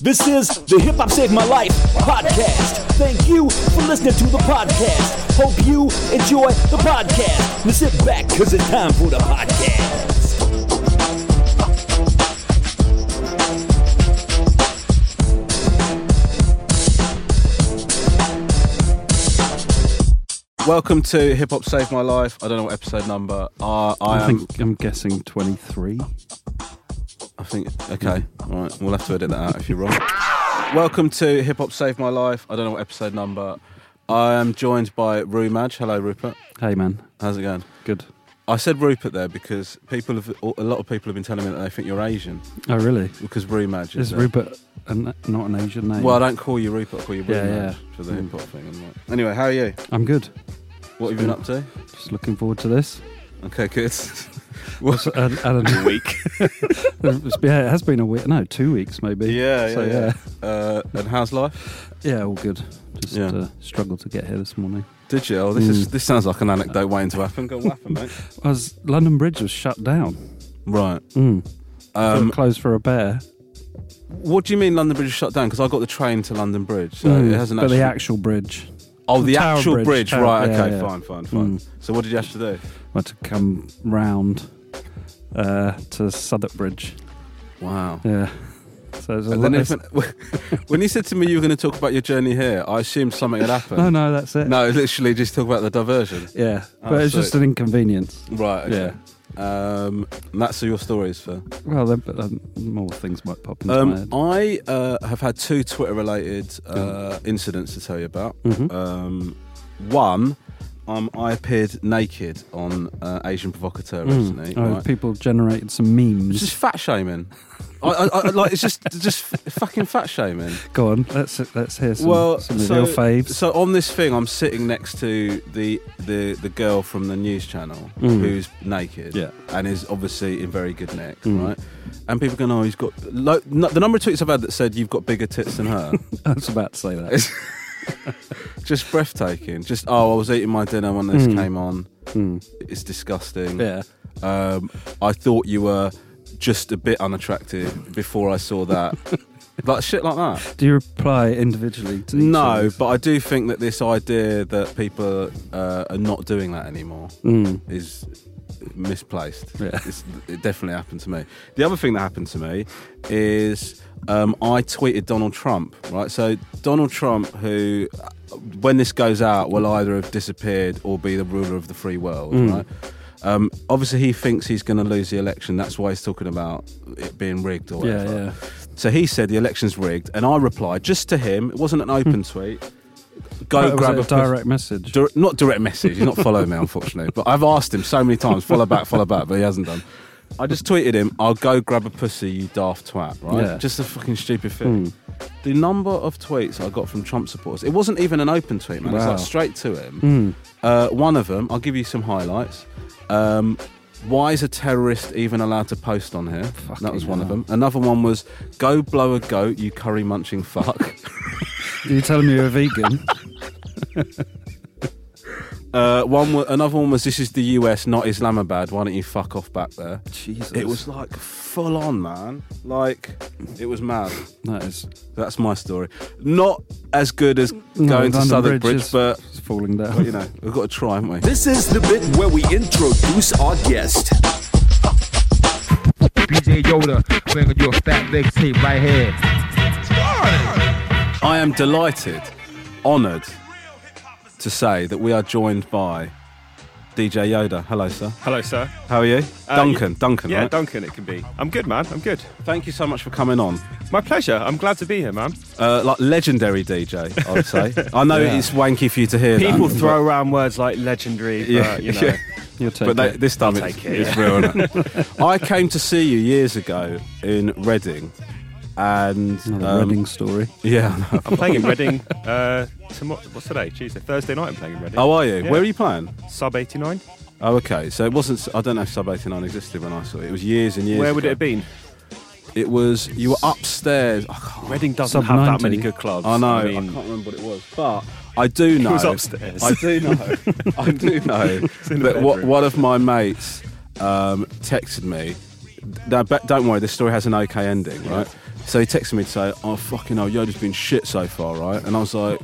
This is the Hip Hop Saved My Life podcast. Thank you for listening to the podcast. Hope you enjoy the podcast. Now sit back because it's time for the podcast. Welcome to Hip Hop Saved My Life. I don't know what episode number. Uh, I, I am. think I'm guessing 23. I think. Okay. All right. We'll have to edit that out if you're wrong. Welcome to Hip Hop Saved My Life. I don't know what episode number. I am joined by Rue Madge. Hello, Rupert. Hey man, How's it going? good. I said Rupert there because people have a lot of people have been telling me that they think you're Asian Oh really? because Rue Madge is. Is. Rupert an, not an Asian name? Well, I don't call you Rupert. I call you Rue Yeah, yeah. for the Mm. hip hop thing. and like- Anyway, how are you? I'm good. What have you been up to? Just looking forward to this. Okay, good. And, and a week. yeah, it has been a week. No, two weeks maybe. Yeah, yeah, So, yeah. Uh, and how's life? Yeah, all good. Just Yeah. uh, struggled to get here this morning. Did you? Oh, this is Mm. this sounds like an anecdote waiting to happen. Go happened, mate? Was London Bridge was shut down. Right. Mm. Um, closed for a bear. what do you mean London Bridge is shut down? Because I got the train to London Bridge, so Mm, it hasn't but actually. the actual bridge. Oh, the, the actual Bridge, bridge, Tower- right? yeah, Okay, yeah. fine, fine, fine. Mm. So what did you have to do? I had to come round uh, to Southwark Bridge. Wow. Yeah. So it was a And then even, when you said to me you were going to talk about your journey here, I assumed something had happened. no, no, that's it. No, literally just talk about the diversion. Yeah, Oh, but it's just an inconvenience. Right. Okay. Um, and that's your stories for. Well, then, but, um, more things might pop into my head. Um, I uh, have had two Twitter-related uh, incidents to tell you about. Mhm. Um, one, um, I appeared naked on uh, Asian Provocateur Mm. recently. Oh, right? People generated some memes. It's just fat shaming. I, I, I, like it's just just fucking fat shaming. Go on, let's let's hear some, well, some of so, your faves. so on this thing, I'm sitting next to the the, the girl from the news channel Mm. who's naked, Yeah. and is obviously in very good nick, Mm. right? And people going, "Oh, he's got." Lo- no, the number of tweets I've had that said you've got bigger tits than her, I was about to say that. Just breathtaking. Just oh, I was eating my dinner when this Mm. came on. Mm. It's disgusting. Yeah, Um, I thought you were just a bit unattractive before I saw that. like shit like that. do you reply individually to each No, but I do think that this idea that people uh, are not doing that anymore Mm. is misplaced. Yeah. It's, it definitely happened to me. The other thing that happened to me is um, I tweeted Donald Trump, right? So Donald Trump, who, uh, when this goes out, will either have disappeared or be the ruler of the free world, Mm. right? Um, obviously, he thinks he's going to lose the election. That's why he's talking about it being rigged or whatever. yeah. So he said the election's rigged, and I replied just to him. It wasn't an open tweet. Go grab it a, direct message. Not direct message. He's not following me, unfortunately. But I've asked him so many times, follow back, follow back, but he hasn't done. I just tweeted him, "I'll go grab a pussy, you daft twat." Right? Yeah. Just a fucking stupid thing. Mm. The number of tweets I got from Trump supporters, it wasn't even an open tweet, man. It's Wow. like straight to him. Mm. Uh, one of them, I'll give you some highlights. Um, why is a terrorist even allowed to post on here? that was one of them. Another one was, "Go blow a goat, you curry munching fuck." Are you telling me you're a vegan? Uh, one, wa- another one was, "This is the US, not Islamabad. Why don't you fuck off back there?" Jesus, It was like full on, man. Like it was mad. that is That's my story. Not as good as No, going to London Southwark Bridge Bridge, is- but it's falling down. but, you know we've got to try, haven't we? This is the bit where we introduce our guest. DJ Yoda bringing your fat leg tape right here. I am delighted, honoured to say that we are joined by DJ Yoda. Hello, sir. Hello, sir. How are you? Uh, Duncan. y- Duncan. Yeah, right? Duncan. It can be. I'm good, man. I'm good. Thank you so much for coming on. My pleasure. I'm glad to be here, man. Uh, like legendary DJ, I would say. I know it's wanky for you to hear. People that, throw around words like legendary, but Yeah, you know. yeah. You'll take but they, it. this time I'll it's, take it, it's real. I came to see you years ago in Reading, and Another um, Reading story. Yeah. I know. I'm playing in Reading. Uh, tomorrow, what's today? Tuesday, Thursday night. I'm playing in Reading. Oh, are you? Yeah. Where are you playing? Sub 89. Oh, okay. So it wasn't. I don't know if Sub 89 existed when I saw it. It was years and years. Where would ago. it have been? It was. You were upstairs. I can't, Reading doesn't Sub have that many good clubs. I know. I, I can't remember what it was, but I do know. was upstairs. I do know. I do know in that what, bedroom. one of my mates um, texted me. Now, but don't worry, this story has an okay ending, right? So he texted me to say, "Oh fucking hell, Yoda's been shit so far, right?" And I was like.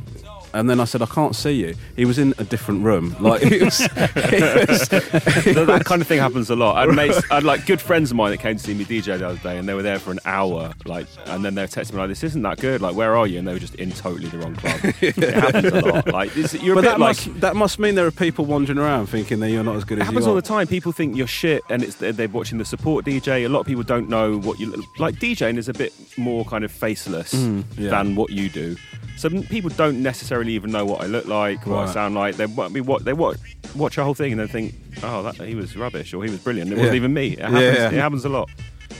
And then I said, I can't see you. He was in a different room. Like, it was, it was, that, that kind of thing happens a lot. I had mates, I had like good friends of mine that came to see me DJ the other day, and they were there for an hour. Like, and then they were texting me like, "This isn't that good. Like, where are you?" And they were just in totally the wrong club. it happens a lot. Like, this, you're a but bit that like. must, that must mean there are people wandering around thinking that you're not as good It as happens you all are. the time. People think you're shit, and it's they're watching the support DJ. A lot of people don't know what you like. DJing is a bit more kind of faceless Mm, yeah. than what you do. So people don't necessarily even know what I look like, what I sound like. They want me what they watch watch a whole thing and then think, oh, that, he was rubbish or he was brilliant. It wasn't Yeah. even me. It happens. yeah. It happens a lot.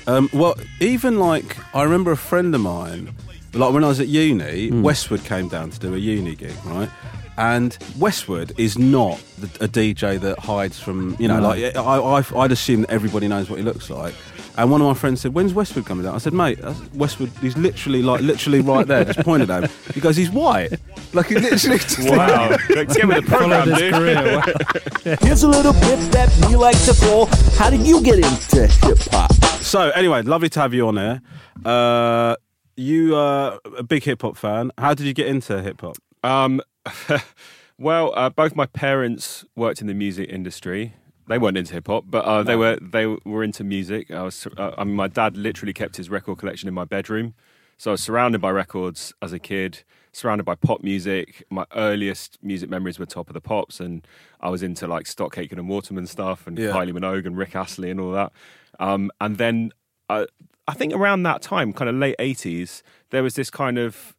Um, well, even like I remember a friend of mine, like when I was at uni, Hmm. Westwood came down to do a uni gig, right? And Westwood is not the, a DJ that hides from, you know, No. like I, I, I'd assume that everybody knows what he looks like. And one of my friends said, "When's Westwood coming down?" I said, "Mate, that's Westwood. He's literally like literally right there. Just pointed at him. He goes, he's white. Like he literally. Just Wow. Let's get with the program, Followed his dude. career. Here's a little bit that we like to call How Did You Get Into Hip Hop? So anyway, lovely to have you on here. Uh, you are a big hip hop fan. How did you get into hip hop? Um, well, uh, both my parents worked in the music industry. They weren't into hip hop, but uh, they were they were into music. I was, uh, I mean, my dad literally kept his record collection in my bedroom, so I was surrounded by records as a kid, surrounded by pop music. My earliest music memories were Top of the Pops, and I was into like Stock Aitken and Waterman stuff, and Yeah. Kylie Minogue and Rick Astley and all that. Um, and then uh, I think around that time, kind of late '80s, there was this kind of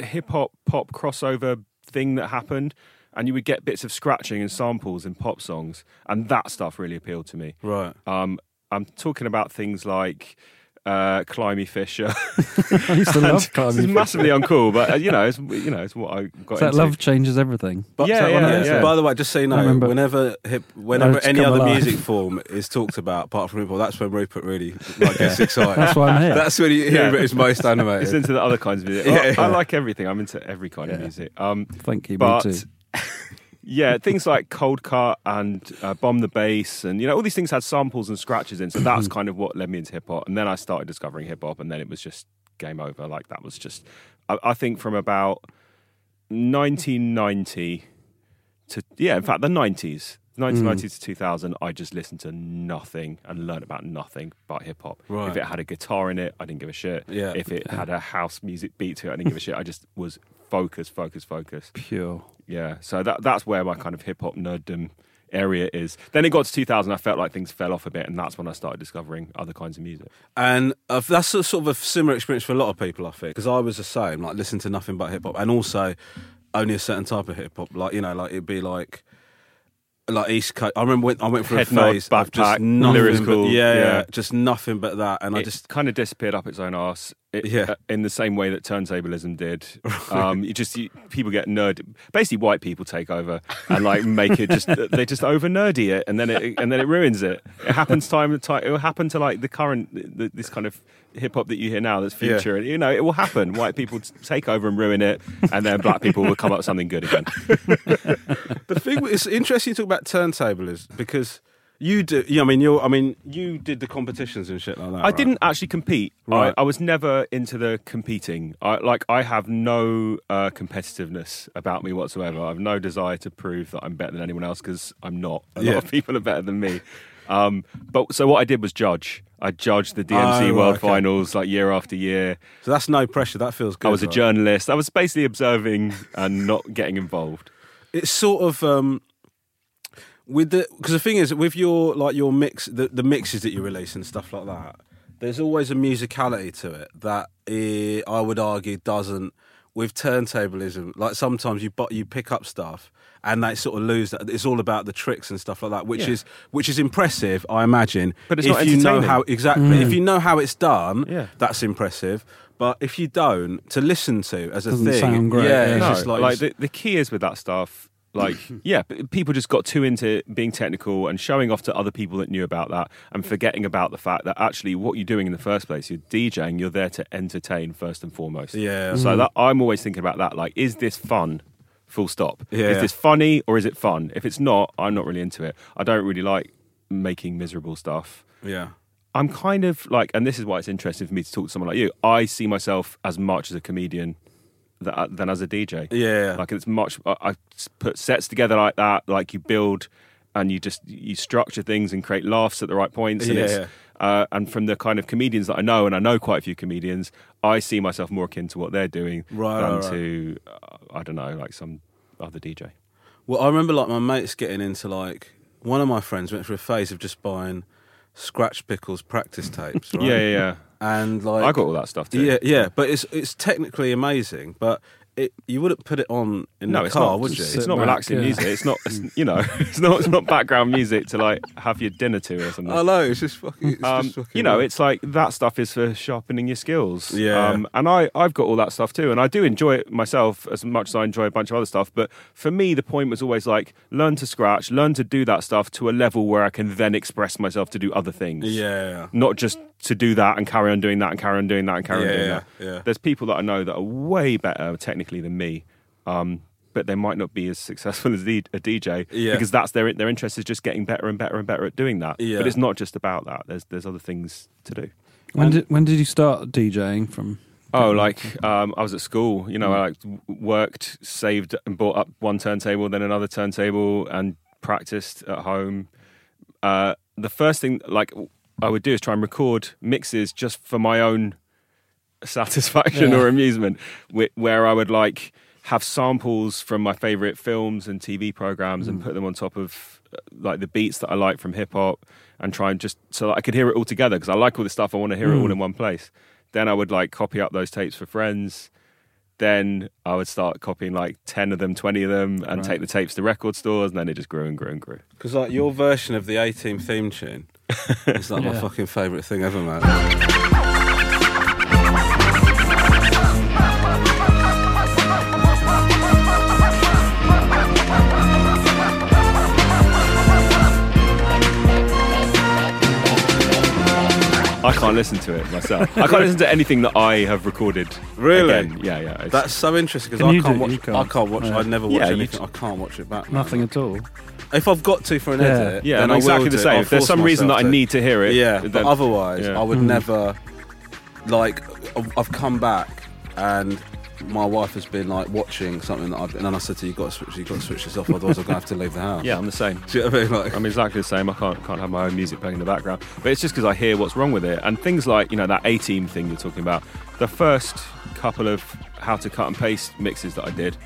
hip hop pop crossover thing that happened, and you would get bits of scratching and samples in pop songs, and that stuff really appealed to me. Right. Um, I'm talking about things like uh, Climie Fisher. I used to love it's climbing. massively uncool, but uh, you know, it's you know, it's what I got That into. love changes everything. But Yeah, so- yeah, yeah. By the way, just so you know, remember- whenever hip, whenever any other alive. music form is talked about, apart from hip hop, that's when Rupert really like, gets excited. That's why I'm here. That's when you hear Yeah. it is most animated. It's into the other kinds of music. Yeah, I, I like everything. I'm into every kind of music. Um, Thank you, but me too. Yeah, things like Coldcut and uh, Bomb the Bass, and you know, all these things had samples and scratches in. So that's kind of what led me into hip hop. And then I started discovering hip hop, and then it was just game over. Like that was just, I, I think, from about 1990 to yeah, in fact, the 90s. 1990 to 2000, I just listened to nothing and learned about nothing but hip hop. Right. If it had a guitar in it, I didn't give a shit. Yeah. If it had a house music beat to it, I didn't give a shit. I just was focused, focus, focus. Pure. Yeah, so that that's where my kind of hip hop nerddom area is. Then it got to 2000, I felt like things fell off a bit, and that's when I started discovering other kinds of music. And uh, that's a, sort of a similar experience for a lot of people, I think, because I was the same, like listening to nothing but hip hop, and also only a certain type of hip hop. Like you know, like it'd be like. Like East Coast, I remember when I went through Head a nod, phase of just backpack, nothing but, yeah, yeah, yeah. just nothing but that, and I just kind of disappeared up its own arse. It, Yeah. uh, in the same way that turntablism did. Um, you just you, people get nerd. Basically, white people take over and like make it just they just over nerdy it, and then it and then it ruins it. It happens time and time. It will happen to like the current the, this kind of hip hop that you hear now. That's future, and you know it will happen. White people t- take over and ruin it, and then black people will come up with something good again. the thing it's interesting to talk about turntablers because you do. Yeah, I mean, you. I mean, you did the competitions and shit like that. I right? didn't actually compete. Right. I, I was never into the competing. I like I have no uh, competitiveness about me whatsoever. I have no desire to prove that I'm better than anyone else because I'm not. A Yeah. lot of people are better than me. Um, but so what I did was judge. I judged the DMC Oh, World okay. Finals like year after year. So that's no pressure. That feels good. I was a journalist. I was basically observing and not getting involved. It's sort of um, with the because the thing is with your like your mix the, the mixes that you release and stuff like that there's always a musicality to it that eh, i would argue doesn't with turntablism like sometimes you but you pick up stuff and they sort of lose that it's all about the tricks and stuff like that which Yeah. is which is impressive i imagine But it's if not you know how exactly if you know how it's done Yeah. that's impressive but if you don't to listen to as a Doesn't thing sound great, yeah, yeah. it's no, just like, like the, the key is with that stuff. Like, yeah, people just got too into being technical and showing off to other people that knew about that, and forgetting about the fact that actually, what you're doing in the first place, you're DJing. You're there to entertain first and foremost. Yeah. So mm-hmm. that I'm always thinking about that. Like, is this fun? Full stop. Yeah. Is this funny or is it fun? If it's not, I'm not really into it. I don't really like making miserable stuff. yeah I'm kind of like, and this is why it's interesting for me to talk to someone like you. I see myself as much as a comedian tha- than as a DJ. Yeah. like it's much. I put sets together like that. Like you build, and you just you structure things and create laughs at the right points. And Yeah. Uh, and from the kind of comedians that I know, and I know quite a few comedians, I see myself more akin to what they're doing Right, than right. to uh, I don't know, like some other DJ. Well, I remember like my mates getting into like one of my friends went through a phase of just buying Skratch Piklz practice tapes. Right? Yeah, yeah, yeah. And like I got all that stuff too. Yeah, yeah, but it's it's technically amazing, but it you wouldn't put it on in No, the it's car, not. would you? It's not back, relaxing yeah. music. It's not. It's, you know, it's not. It's not background music to like have your dinner to or something. I know it's just fucking. It's um, just fucking you know, it's like that stuff is for sharpening your skills. Yeah. Um, and I, I've got all that stuff too, and I do enjoy it myself as much as I enjoy a bunch of other stuff. But for me, the point was always like learn to scratch, learn to do that stuff to a level where I can then express myself to do other things. yeah, Not just to do that and carry on doing that and carry on doing that and carry on doing yeah, that. yeah. There's people that I know that are way better technically than me. Um, but they might not be as successful as the- a DJ Yeah. because that's their their interest is just getting better and better and better at doing that. Yeah. But it's not just about that. There's there's other things to do. When did when did you start DJing from? Oh, like um, I was at school. You know, I like worked, saved, and bought up one turntable, then another turntable, and practiced at home. Uh, the first thing, like I would do, is try and record mixes just for my own satisfaction Yeah. or amusement, where I would like have samples from my favorite films and TV programs and put them on top of uh, like the beats that I like from hip hop and try and just so that I could hear it all together because I like all the stuff. I want to hear it all in one place. Then I would like copy up those tapes for friends. Then I would start copying like 10 of them, 20 of them, and take the tapes to record stores. And then it just grew and grew and grew. because like your version of the A Team theme tune is like my fucking favourite thing ever, man. I can't listen to it myself. I can't listen to anything that I have recorded. Really? again. Yeah, yeah. It's- That's so interesting because I you can't watch. I can't watch. I never watch Yeah, you anything. t- I can't watch it back. man. Nothing at all. If I've got to for an Yeah. edit, yeah, then I'm exactly the same. If there's some reason that I need to hear it, Yeah, then, but otherwise, yeah. I would Mm. never. Like, I've come back and my wife has been like watching something that I've. And then I said to her, "You got to switch. you've got to switch this off, otherwise I'm gonna have to leave the house." yeah, I'm the same. Do you know what I mean? Like, I'm exactly the same. I can't can't have my own music playing in the background, but it's just because I hear what's wrong with it and things like you know that A team thing you're talking about. The first couple of how to cut and paste mixes that I did,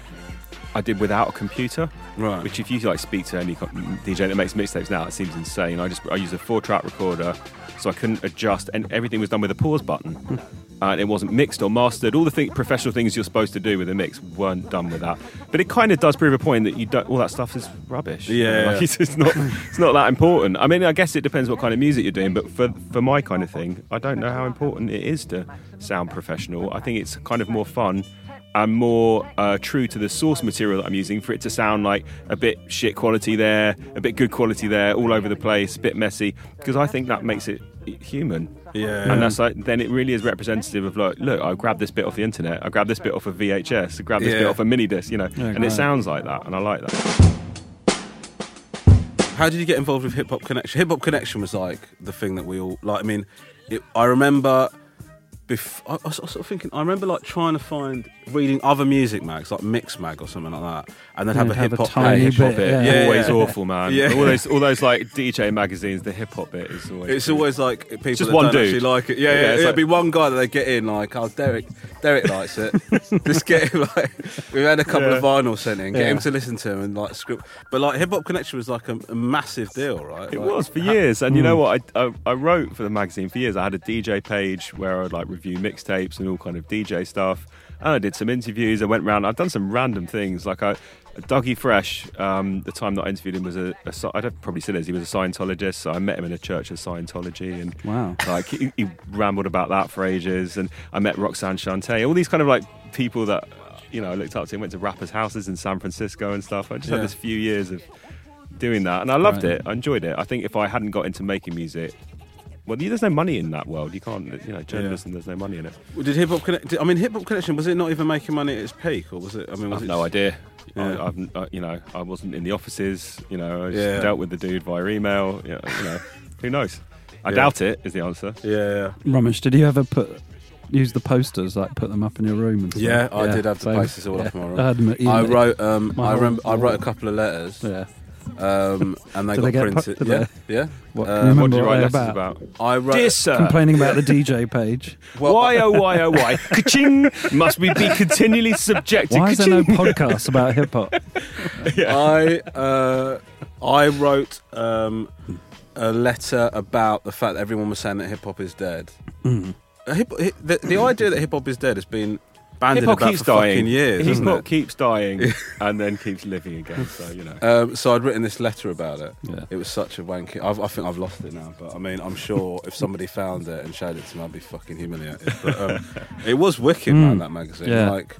I did without a computer. Right. Which if you like speak to any DJ that makes mixtapes now, it seems insane. I just I used a four track recorder, so I couldn't adjust, and everything was done with a pause button. And it wasn't mixed or mastered. All the thing, professional things you're supposed to do with a mix weren't done with that. But it kind of does prove a point that you don't. All that stuff is rubbish. Yeah. like, it's, it's not. It's not that important. I mean, I guess it depends what kind of music you're doing. But for for my kind of thing, I don't know how important it is to sound professional. I think it's kind of more fun and more uh, true to the source material that I'm using for it to sound like a bit shit quality there, a bit good quality there, all over the place, a bit messy, because I think that makes it human. Yeah. And that's like, then it really is representative of like, look, I grabbed this bit off the internet, I grabbed this bit off of VHS, I grabbed this bit off a mini disc, you know, Yeah, and great. it sounds like that, and I like that. How did you get involved with Hip Hop Connection? Hip Hop Connection was like the thing that we all like. I mean, it, I remember. Bef- I, I was sort of thinking. I remember like trying to find reading other music mags, like Mix Mag or something like that, and then have Yeah, a have hip a hop tiny page. bit, bit, yeah. Yeah, always yeah. awful, man. Yeah. All those, all those like DJ magazines, the hip hop bit is always. It's always like people Just that one don't dude. actually like it. Yeah, Yeah, yeah. it's It'd like- be one guy that they get in like, oh, Derek, Derek likes it. just get him like we had a couple Yeah. of vinyls sent in, get Yeah. him to listen to him and like script. But like Hip Hop Connection was like a, a massive deal, right? It Like, was for years, and you know hmm. what? I, I I wrote for the magazine for years. I had a DJ page where I'd like review mixtapes and all kind of DJ stuff. And I did some interviews. I went round. I've done some random things, like I. Dougie Fresh, um, the time that I interviewed him was a, a I'd probably said is. He was a Scientologist, so I met him in a church of Scientology, and Wow. like he, he rambled about that for ages. And I met Roxanne Shante, all these kind of like people that you know I looked up to. And went to rappers' houses in San Francisco and stuff. I just Yeah. had this few years of doing that, and I loved Right. it. I enjoyed it. I think if I hadn't got into making music, well, there's no money in that world. You can't, you know, journalism. There's no money in it. Did Hip Hop Connection? I mean, Hip Hop Connection was it not even making money at its peak, or was it? I mean, was I've it no idea. Yeah. I, I've, uh, you know, I wasn't in the offices. You know, I just Yeah. dealt with the dude via email. You know, you know who knows? I Yeah. doubt it. Is the answer. Yeah, yeah. Romesh, did you ever put use the posters like put them up in your room and stuff? Yeah, I did have the same. posters all up in my room. I, had 'em I wrote, um, I whole- remember, I wrote a couple of letters, Yeah. Um, and they Did got they get pu- printed. did yeah, they? yeah. What, Uh, can you What remember do you write letters about? about? I wrote. Dear sir, Complaining about the DJ page. well, why oh why oh why? Ka-ching! Must we be continually subjected? Why is there no Ka-ching! about hip hop? I uh, I wrote um, a letter about the fact that everyone was saying that hip hop is dead. Mm. Hip, the, the idea that hip hop is dead has been bandied Hip hop about keeps for fucking dying. years, Hip hasn't hop keeps dying and then keeps living again. So you know. Um, so I'd written this letter about it. Yeah. It was such a wanky. I've, I think I've lost it now, but I mean, I'm sure if somebody found it and showed it to me, I'd be fucking humiliated. But um, it was wicked, man. That magazine. Yeah. Like,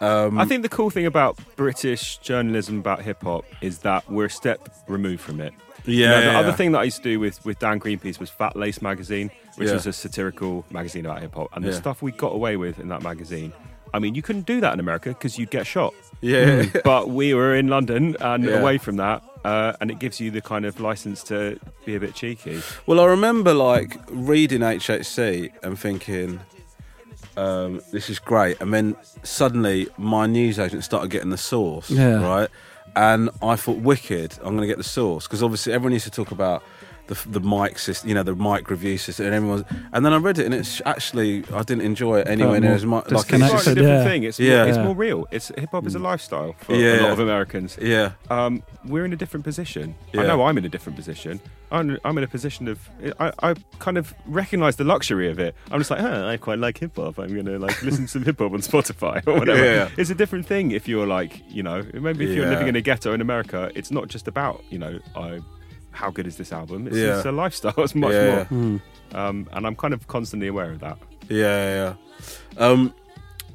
um, I think the cool thing about British journalism about hip hop is that we're a step removed from it. yeah. You know, the yeah, other yeah. thing that I used to do with, with Dan Greenpeace was Fat Lace magazine, which Yeah. was a satirical magazine about hip hop. And the Yeah. stuff we got away with in that magazine, I mean, you couldn't do that in America because you'd get shot. Yeah. but we were in London and Yeah. away from that, uh, and it gives you the kind of license to be a bit cheeky. Well, I remember like reading HHC and thinking, um, "This is great," and then suddenly my newsagent started getting the source, Yeah. right? And I thought, "Wicked! I'm going to get the source," because obviously everyone used to talk about the the mic system, you know, the mic review system, and everyone. And then I read it, and it's actually I didn't enjoy it anywhere Felt near as much. Like It's it's quite a different yeah. thing. It's, Yeah. more, it's more real. It's hip hop is a lifestyle for Yeah. a lot of Americans. yeah, um, we're in a different position. Yeah. I know I'm in a different position. I'm, I'm in a position of I, I kind of recognise the luxury of it. I'm just like, huh, I quite like hip hop. I'm gonna like listen to some hip hop on Spotify or whatever. Yeah. It's a different thing if you're like, you know, maybe if you're living in a ghetto in America, it's not just about you know, I, how good is this album? It's, Yeah. it's a lifestyle. It's much Yeah. more. Um, and I'm kind of constantly aware of that. Yeah, yeah. Um,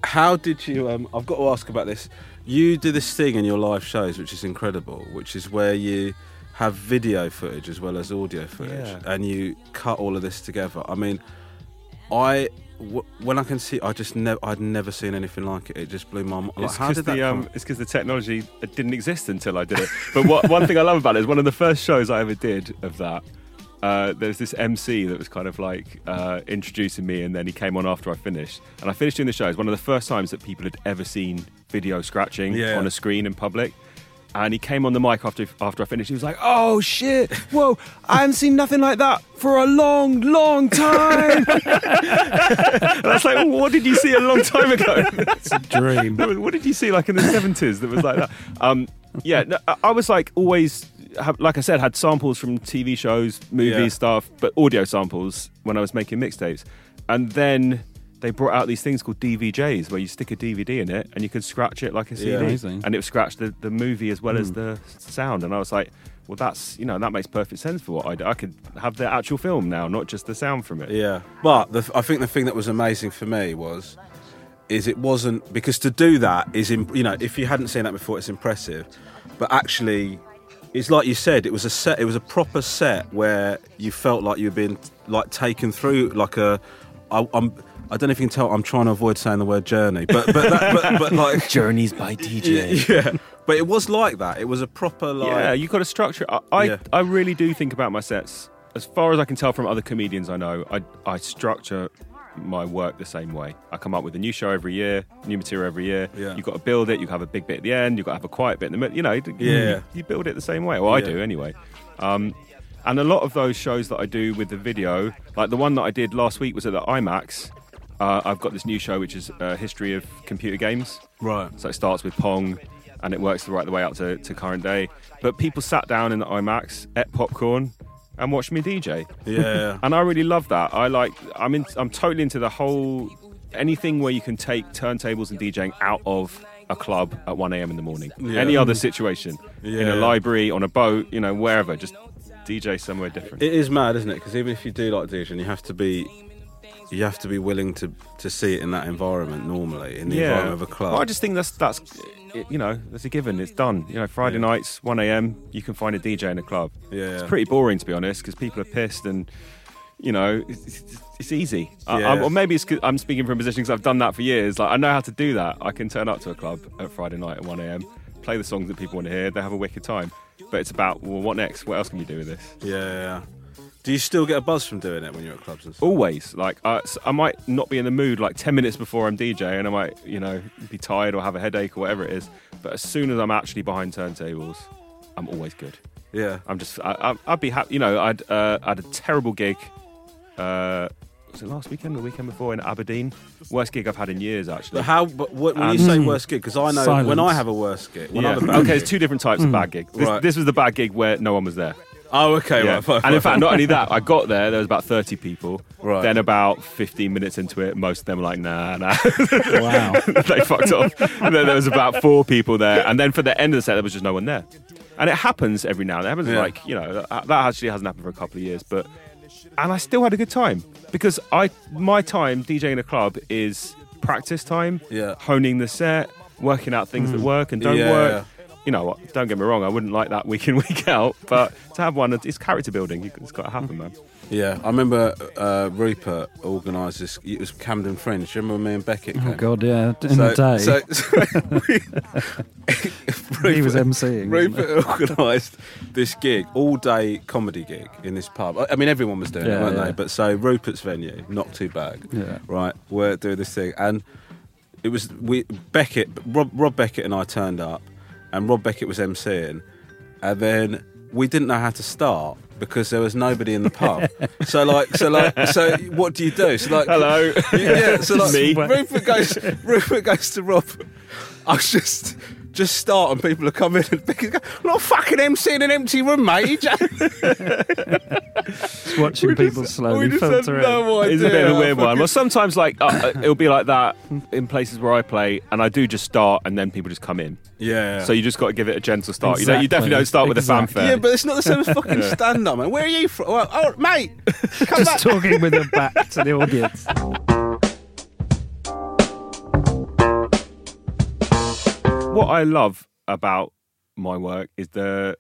how did you? Um, I've got to ask about this. You do this thing in your live shows, which is incredible, which is where you have video footage as well as audio footage, Yeah. and you cut all of this together. I mean, I w- when I can see, I just never, I'd never seen anything like it. It just blew my mind. Like, It's how did that the, um. It's because the technology didn't exist until I did it. But what, one thing I love about it is one of the first shows I ever did of that. Uh, there's this MC that was kind of like uh, introducing me, and then he came on after I finished. And I finished doing the show. It was one of the first times that people had ever seen video scratching Yeah. on a screen in public. And he came on the mic after after I finished. He was like, "Oh shit! Whoa! I haven't seen nothing like that for a long, long time." and I was like, well, "What did you see a long time ago?" It's a dream. What did you see like in the seventies that was like that? Um, yeah, no, I- I was like always, have, like I said, had samples from TV shows, movies, Yeah. stuff, but audio samples when I was making mixtapes, and then they brought out these things called DVJs where you stick a DVD in it and you can scratch it like a CD, Yeah. Amazing. and it would scratch the, the movie as well as hmm. the sound, and I was like. Well, that's you know that makes perfect sense for what I do. I could have the actual film now, not just the sound from it. Yeah, but the, I think the thing that was amazing for me was, is it wasn't because to do that is, im- you know, if you hadn't seen that before, it's impressive, but actually, it's like you said, it was a set, it was a proper set where you felt like you'd been like taken through like a, I, I'm. I don't know if you can tell. I'm trying to avoid saying the word journey, but but that, but, but like Journeys by DJ. yeah, but it was like that. It was a proper like Yeah, you got a structure. I, I, Yeah. I really do think about my sets. As far as I can tell from other comedians I know, I, I structure my work the same way. I come up with a new show every year, new material every year. Yeah. You've got to build it. You have a big bit at the end. You've got to have a quiet bit in the middle. You know, you- Yeah. you, build it the same way. Well, I Yeah. do anyway. Um, and a lot of those shows that I do with the video, like the one that I did last week was at the IMAX. Uh, I've got this new show which is a history of computer games. Right. So it starts with Pong, and it works the right the way up to, to current day. But people sat down in the IMAX, ate popcorn, and watched me DJ. Yeah. and I really love that. I like. I'm in. I'm totally into the whole anything where you can take turntables and DJing out of a club at 1 a.m. in the morning. Yeah. Any other situation, in a library, on a boat, you know, wherever, just DJ somewhere different. It is mad, isn't it? Because even if you do like DJing, you have to be, you have to be willing to to see it in that environment normally in the environment of a club. Well, I just think that's that's you know that's a given. It's done. You know, Friday Yeah. nights, 1 a.m. You can find a DJ in a club. Yeah. it's pretty boring to be honest because people are pissed and. You know, it's, it's, easy. Yeah. I'm- or maybe it's I'm speaking from a position because I've done that for years. Like I know how to do that. I can turn up to a club at Friday night at 1 a.m. Play the songs that people want to hear. They have a wicked time. But it's about well, what next? What else can you do with this? yeah, yeah, yeah. Do you still get a buzz from doing it when you're at clubs and stuff? Always. Like I, I might not be in the mood like ten minutes before I'm DJ, and I might you know be tired or have a headache or whatever it is. But as soon as I'm actually behind turntables, I'm always good. Yeah. I'm just I, I, I'd be happy. You know, I'd uh, I had a terrible gig. Uh, was it last weekend or the weekend before in Aberdeen? Worst gig I've had in years actually. But how? But what, when you Um, say worst gig, because I know Silence. when I have a worst gig, when Yeah. I have a bad Okay, gig- there's two different types of bad gig. This, Right. this was the bad gig where no one was there. Oh, okay, Yeah. right. fine, and in fact, not only that, I got there, there was about 30 people. Right. Then about 15 minutes into it, most of them were like, nah, nah. Wow. they fucked off. And then there was about four people there. And then for the end of the set, there was just no one there. And it happens every now and then. It happens Yeah. like, you know, that, that actually hasn't happened for a couple of years. But, and I still had a good time because I, my time DJing in a club is practice time, Yeah. honing the set, working out things that mm. work and don't Yeah, work. You know what? Don't get me wrong. I wouldn't like that week in week out, but to have one, it's character building. It's got to happen, man. Yeah, I remember uh, Rupert organised this. It was Camden Fringe. Do you remember me and Beckett? Oh? God, yeah. In the day, So, so he was Rupert- emceeing. Rupert organised this gig, all day comedy gig in this pub. I- I mean, everyone was doing it, weren't yeah. they? But so Rupert's venue, not too bad. Yeah. Right, we're doing this thing, and it was we Beckett, Rob, Rob Beckett, and I turned up, and Rob Beckett was emceeing, and then we didn't know how to start. Because there was nobody in the pub, so like, so like, so what do you do? So like, Hello. yeah, so like, Me. Rupert goes, Rupert goes to Rob. I was just, just start, and people are coming and Becky's going, "I'm not fucking MC in an empty room, mate." Just watching people slowly we just had filter in. no idea. It's a bit of a weird one. Well, sometimes like uh, it'll be like that in places where I play, and I do just start, and then people just come in. Yeah. So you just got to give it a gentle start. You, don't, you definitely don't start with Exactly. a fanfare. yeah, but it's not the same as fucking stand up, man. Where are you from? Well, oh, mate, come Just back. talking with her back to the audience. What I love about my work is the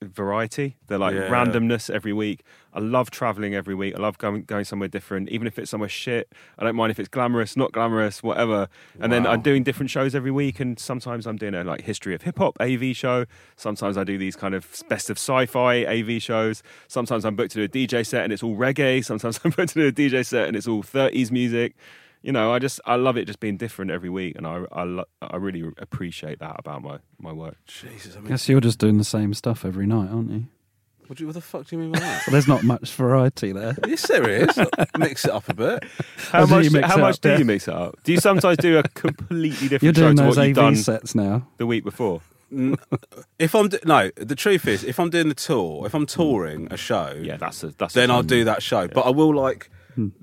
variety, the like Yeah. randomness every week. I love traveling every week. I love going going somewhere different, even if it's somewhere shit. I don't mind if it's glamorous, not glamorous, whatever. And then I'm doing different shows every week, and sometimes I'm doing a like history of hip hop AV show. Sometimes I do these kind of best of sci-fi AV shows. Sometimes I'm booked to do a DJ set and it's all reggae. Sometimes I'm booked to do a DJ set and it's all 30s music you know, I just I love it just being different every week, and I I, lo- I really appreciate that about my my work. Jesus, I mean, Guess you're just doing the same stuff every night, aren't you? what, do you, what the fuck do you mean by that? Well, there's not much variety there. Yes, there is. Mix it up a bit. How Oh, do much you mix how it much up, do yeah? you mix it up? Do you sometimes do a completely different You're show doing to those what you've AV done sets now. the week before? If I'm do- no, the truth is, if I'm doing the tour, if I'm touring a show, Yeah, that's a, that's. then I'll do that show. But I will like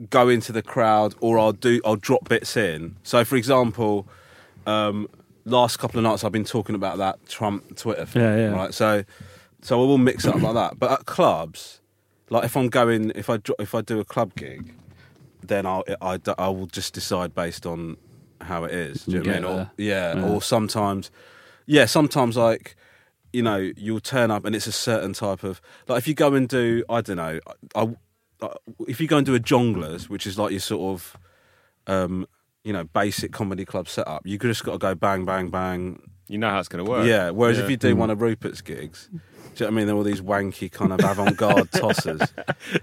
go into the crowd, or I'll do I'll drop bits in. So, for example, um, last couple of nights I've been talking about that Trump Twitter thing, Yeah, yeah. right? So, so I will mix it up like that. But at clubs, like if I'm going, if I dro- if I do a club gig, then I'll I, I will just decide based on how it is. Do you know what I mean? Or, yeah, Yeah. or sometimes, yeah, sometimes like you know you'll turn up and it's a certain type of like if you go and do I don't know I if you go and do a Jongleurs which is like your sort of um you know basic comedy club setup you just got to go bang bang bang You know how it's going to work. yeah whereas if you do one of Rupert's gigs do you know what I mean? They're all these wanky kind of avant-garde tossers.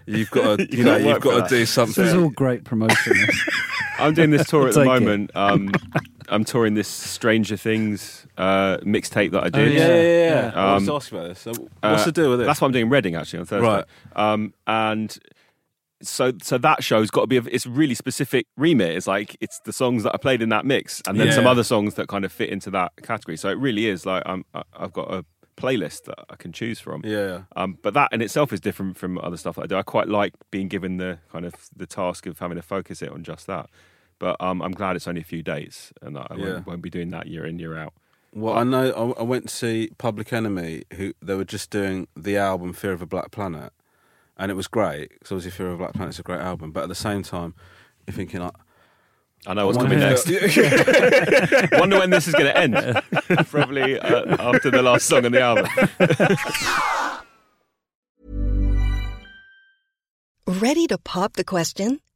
You've got to, you, You know, gotta you've for got to that. do This is all great promotion. I'm doing this tour at the Take it. moment. Um, I'm touring this Stranger Things uh, mixtape that I Oh, did. yeah, yeah, yeah. Yeah. I was Um, asking about this. So what's Uh, the deal with it? That's what I'm doing in Reading actually on Thursday. Right. Um, and so so that show's got to be a, it's really specific remit. It's like it's the songs that I played in that mix, and then Yeah. some other songs that kind of fit into that category. So it really is like I'm I've got a playlist that I can choose from. Yeah. Um, but that in itself is different from other stuff that I do. I quite like being given the kind of the task of having to focus it on just that. But um, I'm glad it's only a few dates, and that I Yeah. won't, won't be doing that year in year out. Well, I know I, I went to see Public Enemy, who they were just doing the album Fear of a Black Planet, and it was great because obviously Fear of a Black Planet is a great album. But at the same time, you're thinking like, I know what's wonder- coming next. Wonder when this is going to end. Probably uh, after the last song on the album. Ready to pop the question?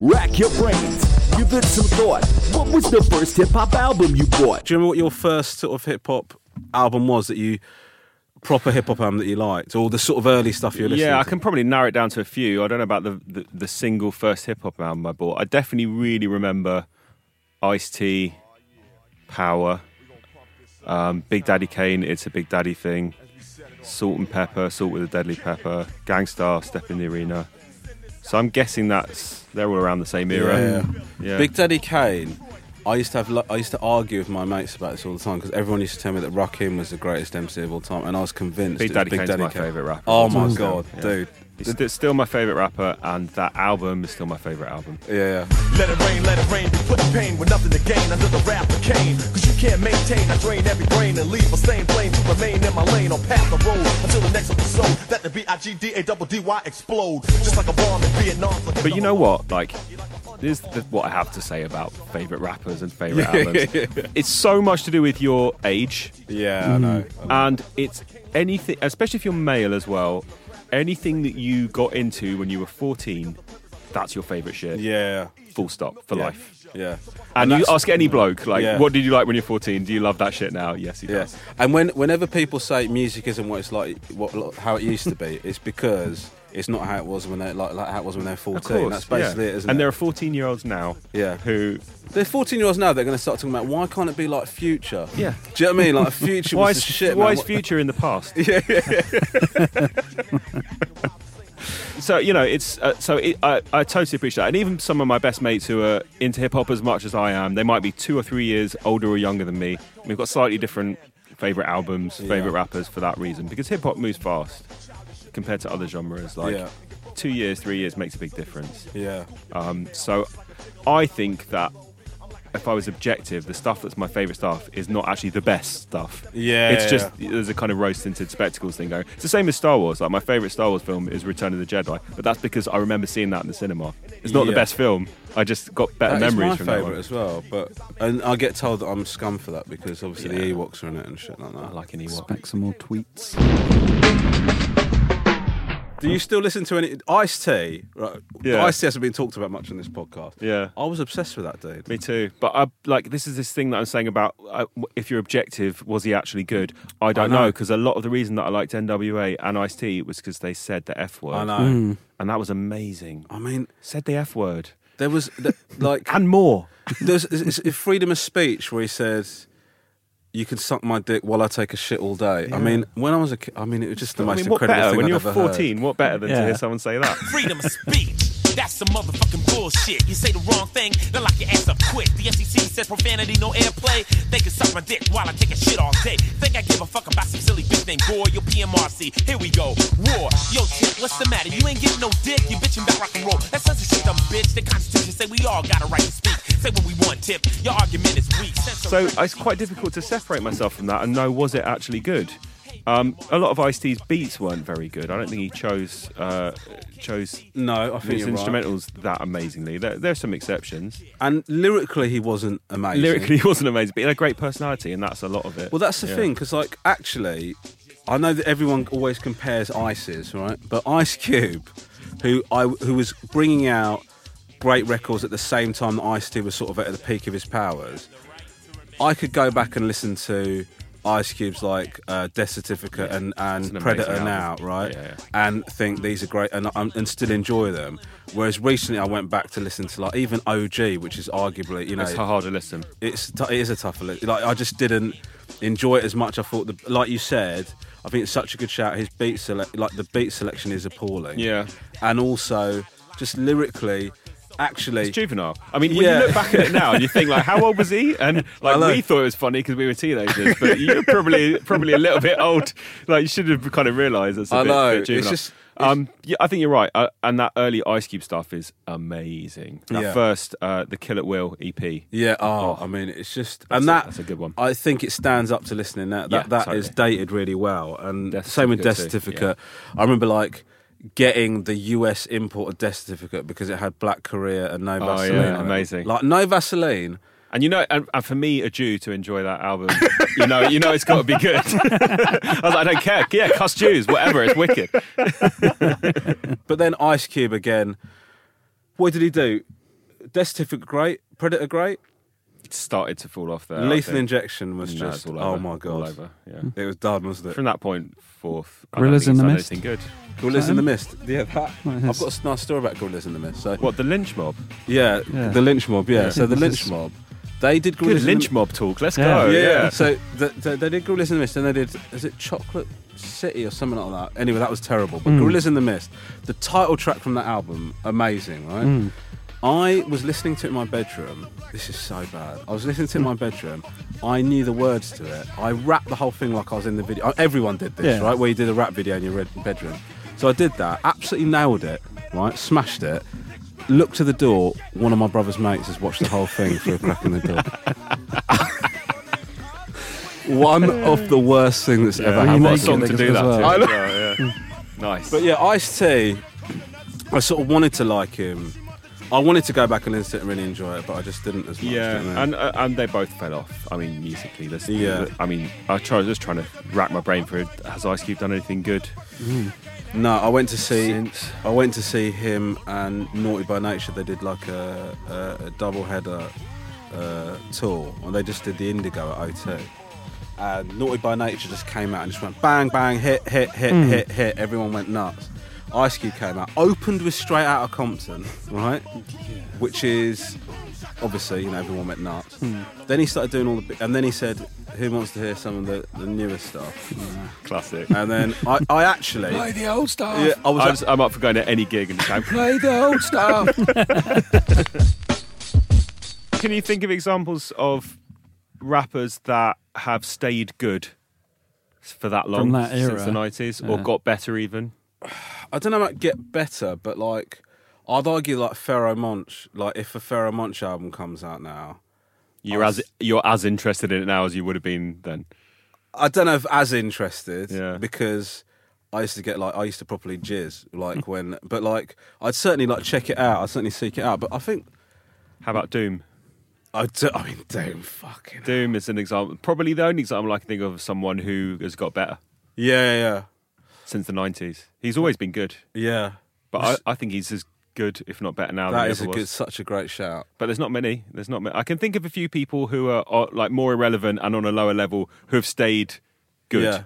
Rack your brains. Give it some thought. What was the first hip hop album you bought? do you remember what your first sort of hip hop album was that you proper hip hop album that you liked, or the sort of early stuff you're listening? Yeah, I to? can probably narrow it down to a few. I don't know about the, the, the single first hip hop album I bought. I definitely really remember Ice T, Power, um, Big Daddy Kane, It's a Big Daddy Thing, Salt-N-Pepa, Salt with a Deadly Pepa, Gangstar, Step in the Arena. So I'm guessing that's they're all around the same era. Yeah. yeah. Big Daddy Kane. I used to have. I used to argue with my mates about this all the time because everyone used to tell me that Rakim was the greatest MC of all time, and I was convinced. Big Daddy Big Kane's Daddy my Kane. favourite rapper. Oh my god, Yeah. dude! He's st- still my favourite rapper, and that album is still my favourite album. Yeah, yeah. Let it rain, let it rain, be put in pain with nothing to gain under the rap of Cain. Cause you can't maintain, I drain every brain and leave a stain plain to remain in my lane on path the road until the next episode that the B-I-G-D-A-double-D-Y explode. Just like a bomb in Vietnam. But you know what? Like, this is what I have to say about favourite rappers and favourite albums. It's so much to do with your age, Yeah, I know. and it's anything, especially if you're male as well. Anything that you got into when you were 14, that's your favourite shit. Yeah, Full stop for yeah, life. Yeah, And, you ask any bloke, like, Yeah. what did you like when you're 14? Do you love that shit now? Yes, he Yeah, does. and when whenever people say music isn't what it's like, what how it used to be, it's because it's not how it was when they like, like how it was when they were fourteen. course. That's basically yeah. it, isn't it? and it? there are 14 year olds now Yeah. who. They're 14 year olds now. They're going to start talking about why can't it be like Future? Yeah. Do you know what I mean? Like Future Why was is, shit. why man. is Future in the past? Yeah, yeah, so you know it's uh, so it, I, I totally appreciate that and even some of my best mates who are into hip-hop as much as i am they might be two or three years older or younger than me we've got slightly different favorite albums favorite rappers for that reason because hip-hop moves fast compared to other genres like Yeah. two years three years makes a big difference yeah. um, so i think that if I was objective, the stuff that's my favourite stuff is not actually the best stuff. Yeah, it's yeah, just there's a kind of rose tinted spectacles thing going. It's the same as Star Wars. Like my favourite Star Wars film is Return of the Jedi, but that's because I remember seeing that in the cinema. It's not the best film. I just got better That is memories my from that favourite one. as well, but and I get told that I'm scum for that because obviously Yeah. the Ewoks are in it and shit like that. I like an Ewok. Expect some more tweets. Do you still listen to any Ice T? Right, Yeah. Ice T hasn't been talked about much on this podcast. Yeah. I was obsessed with that dude. Me too. But I, like this is this thing that I'm saying about uh, if you're objective, was he actually good? I don't I know. know because a lot of the reason that I liked NWA and Ice T was because they said the F word. I know. and that was amazing. I mean, Said the F word there was th- like and more. there's it's, it's freedom of speech where he says. You can suck my dick while I take a shit all day. I mean, when I was a kid, I mean, it was just the I most mean, what incredible better thing when I've you're ever heard. 14? What better than to hear someone say that? Freedom of speech. That's some motherfucking bullshit. You say the wrong thing, then lock your ass up quick. The FCC says profanity, no airplay. They can suck my dick while I take a shit all day. Think I give a fuck about some silly bitch named Gore, your PMRC. Here we go, war. Yo, tip, what's the matter? You ain't getting no dick, you bitching about rock and roll. That's censorship, dumb bitch. The Constitution say we all got a right to speak. Say what we want, tip. Your argument is weak. So it's quite difficult to separate myself from that and know was it actually good. Um, a lot of Ice T's beats weren't very good. I don't think he chose uh, chose No, I think his you're right. instrumentals that amazingly. There, there's some exceptions. And lyrically, he wasn't amazing. Lyrically, he wasn't amazing, but he had a great personality, and that's a lot of it. Well, that's the Yeah. thing, because like actually, I know that everyone always compares Ices, right? But Ice Cube, who I who was bringing out great records at the same time that Ice T was sort of at the peak of his powers, I could go back and listen to Ice Cube's like uh, Death Certificate and, and an Predator amazing now, right? Yeah, yeah. And think these are great and, um, and still enjoy them. Whereas recently I went back to listen to like even OG, which is arguably you know It's hard to listen. it's t- it is a tougher list. Like I just didn't enjoy it as much. I thought the like you said. I think it's such a good shout. His beat select, like the beat selection, is appalling. Yeah. and also just lyrically, actually, It's juvenile. I mean, when Yeah. you look back at it now and you think like, how old was he? And like, we thought it was funny because we were teenagers, but you're probably probably a little bit old. Like, you should have kind of realised it's a I bit, know, bit it's juvenile. just- um, yeah, I think you're right. Uh, and that early Ice Cube stuff is amazing. That Yeah. first, uh, the Kill at Will EP. yeah. Oh, I mean, it's just That's and a- that that's a good one. I think it stands up to listening. That Yeah, that, that is totally. dated really well, and Death same with Death Certificate. I remember like. Getting the US import of Death Certificate because it had Black Korea and No Oh, Vaseline. yeah, on it. amazing. Like No Vaseline. And you know, and, and for me, a Jew to enjoy that album, you know, you know, it's got to be good. I was like, I don't care. Yeah, cuss Jews, whatever. It's wicked. But then Ice Cube again. What did he do? Death Certificate great, Predator great, started to fall off there. Lethal. Injection was No, just it's all oh over, my all god, over, yeah. it was done, wasn't it? From that point forth, I Gorillas in the Mist? done anything good. Gorillas in the Mist. Yeah, that, I've got a nice story about Gorillas in the Mist. So What the Lench Mob? yeah, Yeah. the Lench Mob. Yeah, Yeah. so the Lench Mob. They did Good Gorillas in the lynch mob talk. Let's Yeah. go. Yeah, Yeah. So the, the, they did Gorillas in the Mist, and they did is it Chocolate City or something like that. Anyway, that was terrible. But Mm. Gorillas in the Mist, the title track from that album, amazing, right? Mm. I was listening to it in my bedroom. This is so bad. I was listening to it in my bedroom. I knew the words to it. I rapped the whole thing like I was in the video. Uh, everyone did this, Yeah. right? Where you did a rap video in your red- bedroom. So I did that. Absolutely nailed it. Right? Smashed it. Looked to the door. One of my brother's mates has watched the whole thing through a crack in the door. One of the worst things that's ever you What a happened. song to do that to. I know. Yeah, yeah. nice. But yeah, Ice T, I sort of wanted to like him. I wanted to go back and listen to and really enjoy it, but I just didn't as much. Yeah, don't and uh, and they both fell off. I mean, musically, this. Yeah. I mean, I try, was just trying to rack my brain for has Ice Cube done anything good? no, I went to see. Since- I went to see him and Naughty by Nature. They did like a, a, a double header uh, tour, and they just did the Indigo at O2. And Naughty by Nature just came out and just went bang, bang, hit, hit, hit, hit, hit. Everyone went nuts. Ice Cube came out, opened with Straight Outta Compton, right? Which is obviously, you know, everyone went nuts. Hmm. Then he started doing all the, bi- and then he said, "Who wants to hear some of the, the newer stuff?" Classic. And then I, I actually, Play the old stuff. Yeah, I was I'm, at- I'm up for going to any gig and just going, play the old stuff. Can you think of examples of rappers that have stayed good for that long From that since era? the 90s or Yeah. got better even? I don't know about get better, but like, I'd argue like Pharoahe Monch. Like, if a Pharoahe Monch album comes out now, You're as you're as interested in it now as you would have been then. I don't know if as interested Yeah. because I used to get like I used to properly jizz like when, but like I'd certainly like check it out. I'd certainly seek it out. But I think How about Doom? I do. I mean, Doom, fucking Doom is an example, probably the only example I can think of of someone who has got better yeah, yeah, since the 90s. He's always been good, yeah. but I, I think he's as good, if not better now. That than is he a ever good, was. such a great shout. But there's not many. There's not many. I can think of a few people who are, are like more irrelevant and on a lower level who have stayed good. Yeah,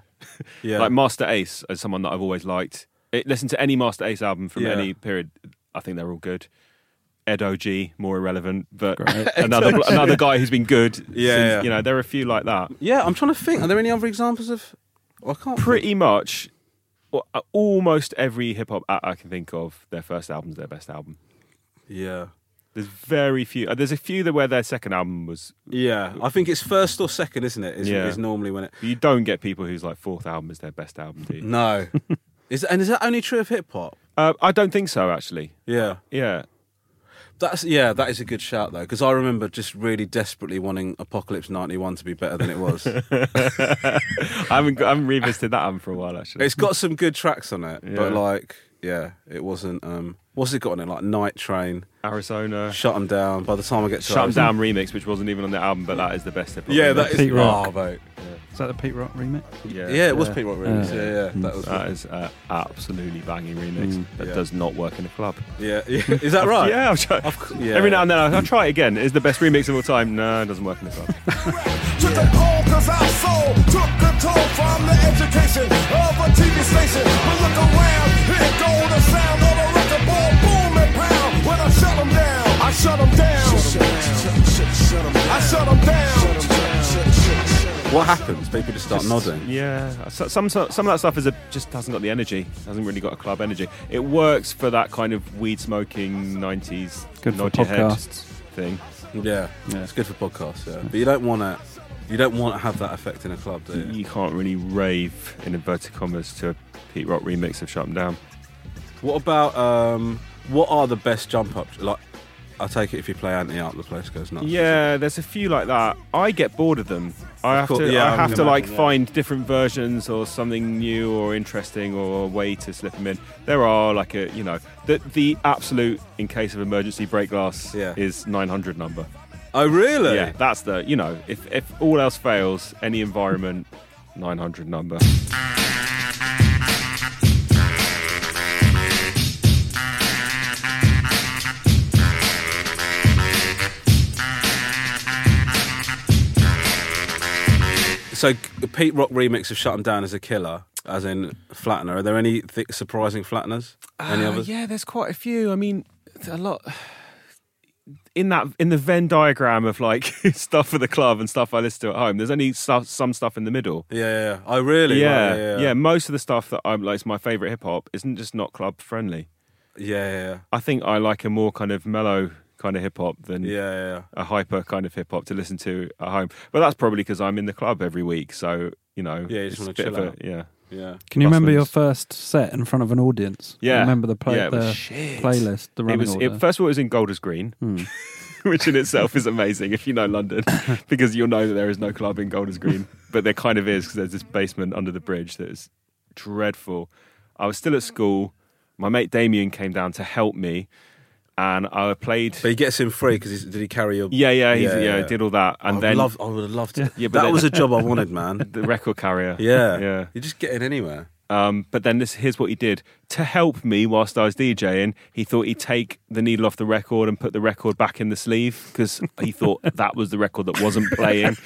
yeah. Like Masta Ace as someone that I've always liked. It, listen to any Masta Ace album from Yeah. any period. I think they're all good. Ed OG, more irrelevant, but another another guy who's been good. Yeah, since- yeah. you know, there are a few like that. yeah, I'm trying to think. Are there any other examples of? Well, I can't. think. Pretty much, well, almost every hip hop act I can think of, their first album's their best album. Yeah. There's very few. uh, There's a few that where their second album was. Yeah, I think it's first or second, isn't it? Is, Yeah. is normally when it. You don't get people whose like fourth album is their best album, do you? No, is and is that only true of hip hop? Uh, I don't think so, actually. Yeah, Yeah. That's yeah, that is a good shout though, because I remember just really desperately wanting Apocalypse '91 to be better than it was. I haven't, I haven't revisited that album for a while, actually. it's got some good tracks on it, but like, yeah, it wasn't. um What's it got on it? Like Night Train, Arizona. Shut 'em Down. By the time I get to Shut 'Em those- Down remix, which wasn't even on the album, but that is the best hip hop. Yeah, remix. that is. Pete Rock. Oh, mate. Is that the Pete Rock remix? Yeah, Yeah, it was yeah. Pete Rock remix. Yeah. Yeah, yeah, that was. That is an absolutely banging remix Mm. that Yeah. does not work in a club. Yeah, yeah. is that right? Yeah, I'll try. Of cou- yeah. Every now and then I'll, I'll try it again. Is the best remix of all time? No, it doesn't work in a club. Took a poll cause our soul took control from the education of a TV station. But look around, here go the sound of a record ball, boom and pound. When I shut 'em down, I shut 'em down. I shut 'em down. What happens? People just start nodding. Yeah, some some of that stuff is a, just hasn't got the energy. Hasn't really got a club energy. It works for that kind of weed smoking '90s Good for nod your head podcasts. thing. Yeah, Yeah. it's good for podcasts. Yeah, but you don't want to. You don't want to have that effect in a club, do you? You can't really rave in inverted commas to a Pete Rock remix of "Shut 'Em Down." What about um? What are the best jump ups? Like, I take it if you play Ante Up, the place goes nuts. Yeah, there's a few like that. I get bored of them. I have course, to. yeah, I have to like yeah. find different versions or something new or interesting or a way to slip them in. There are like a you know the the absolute in case of emergency break glass Yeah. is 900 number. Oh, really? Yeah, that's the you know if if all else fails, any environment, 900 number. So Pete Rock remix of "Shut 'Em Down" is a killer, as in flattener. Are there any th- surprising flatteners? Any Uh, others? Yeah, there's quite a few. I mean, a lot in that in the Venn diagram of like stuff for the club and stuff I listen to at home. There's only stuff, some stuff in the middle. Yeah, yeah, yeah. Oh, really? Yeah, Right, yeah, yeah, Most of the stuff that I'm like, is my favorite hip hop isn't just not club friendly. yeah, yeah, I think I like a more kind of mellow kind of hip hop than yeah, yeah, yeah. a hyper kind of hip hop to listen to at home. But that's probably because I'm in the club every week, so you know, Yeah, you just wanna chill of a- yeah. yeah. Can you remember your first set in front of an audience? Yeah. Remember the play Yeah, the playlist, the It was order. it, first of all, it was in Golders Green, Hmm. which in itself is amazing if you know London, because you'll know that there is no club in Golders Green, but there kind of is because there's this basement under the bridge that is dreadful. I was still at school. My mate Damien came down to help me, and I played. But he gets him free because did he carry your? Yeah, yeah, Yeah, yeah, yeah. did all that, and I then love, I would have loved to. Yeah, but that then- was a job I wanted, man. the record carrier. Yeah, yeah. You just get in anywhere. Um, but then this here's what he did to help me whilst I was DJing. He thought he'd take the needle off the record and put the record back in the sleeve because he thought that was the record that wasn't playing.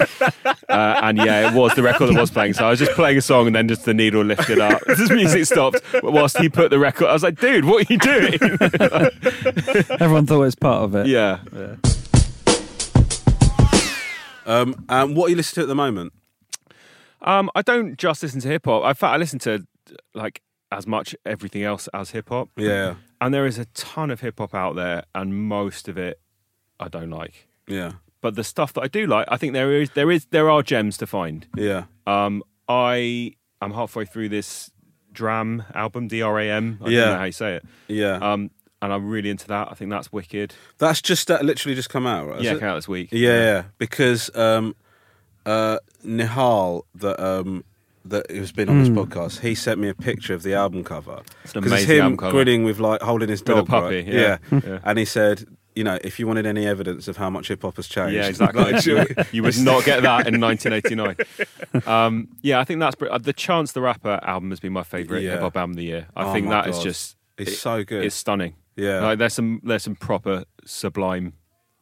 Uh, and yeah, it was the record that was playing. So I was just playing a song and then just the needle lifted up. This music stopped whilst he put the record. I was like, dude, what are you doing? Everyone thought it was part of it. yeah. Um, and what are you listening to at the moment? Um, I don't just listen to hip hop. In fact, I listen to like as much everything else as hip hop. Yeah, And there is a ton of hip hop out there, and most of it I don't like. yeah, But the stuff that I do like, I think there is there is there are gems to find. yeah. Um, I am halfway through this Dram album, D R A M. I Yeah. don't know how you say it. Yeah, Um, and I'm really into that. I think that's wicked. that's just that literally just come out, right? Yeah, it? came out this week. Yeah, yeah, because um, uh, Nihal that um, that has been on this podcast, he sent me a picture of the album cover. It's an 'Cause amazing him album cover. grinning with like holding his a dog, puppy, right? yeah. Yeah. and he said, you know, if you wanted any evidence of how much hip hop has changed, Yeah, exactly. like, you, you would not get that in 1989. Um, yeah, I think that's br- uh, the Chance the Rapper album has been my favorite Yeah. hip hop album of the year. I Oh think my that is God. just it's it- so good. it's stunning. yeah, Like there's some there's some proper sublime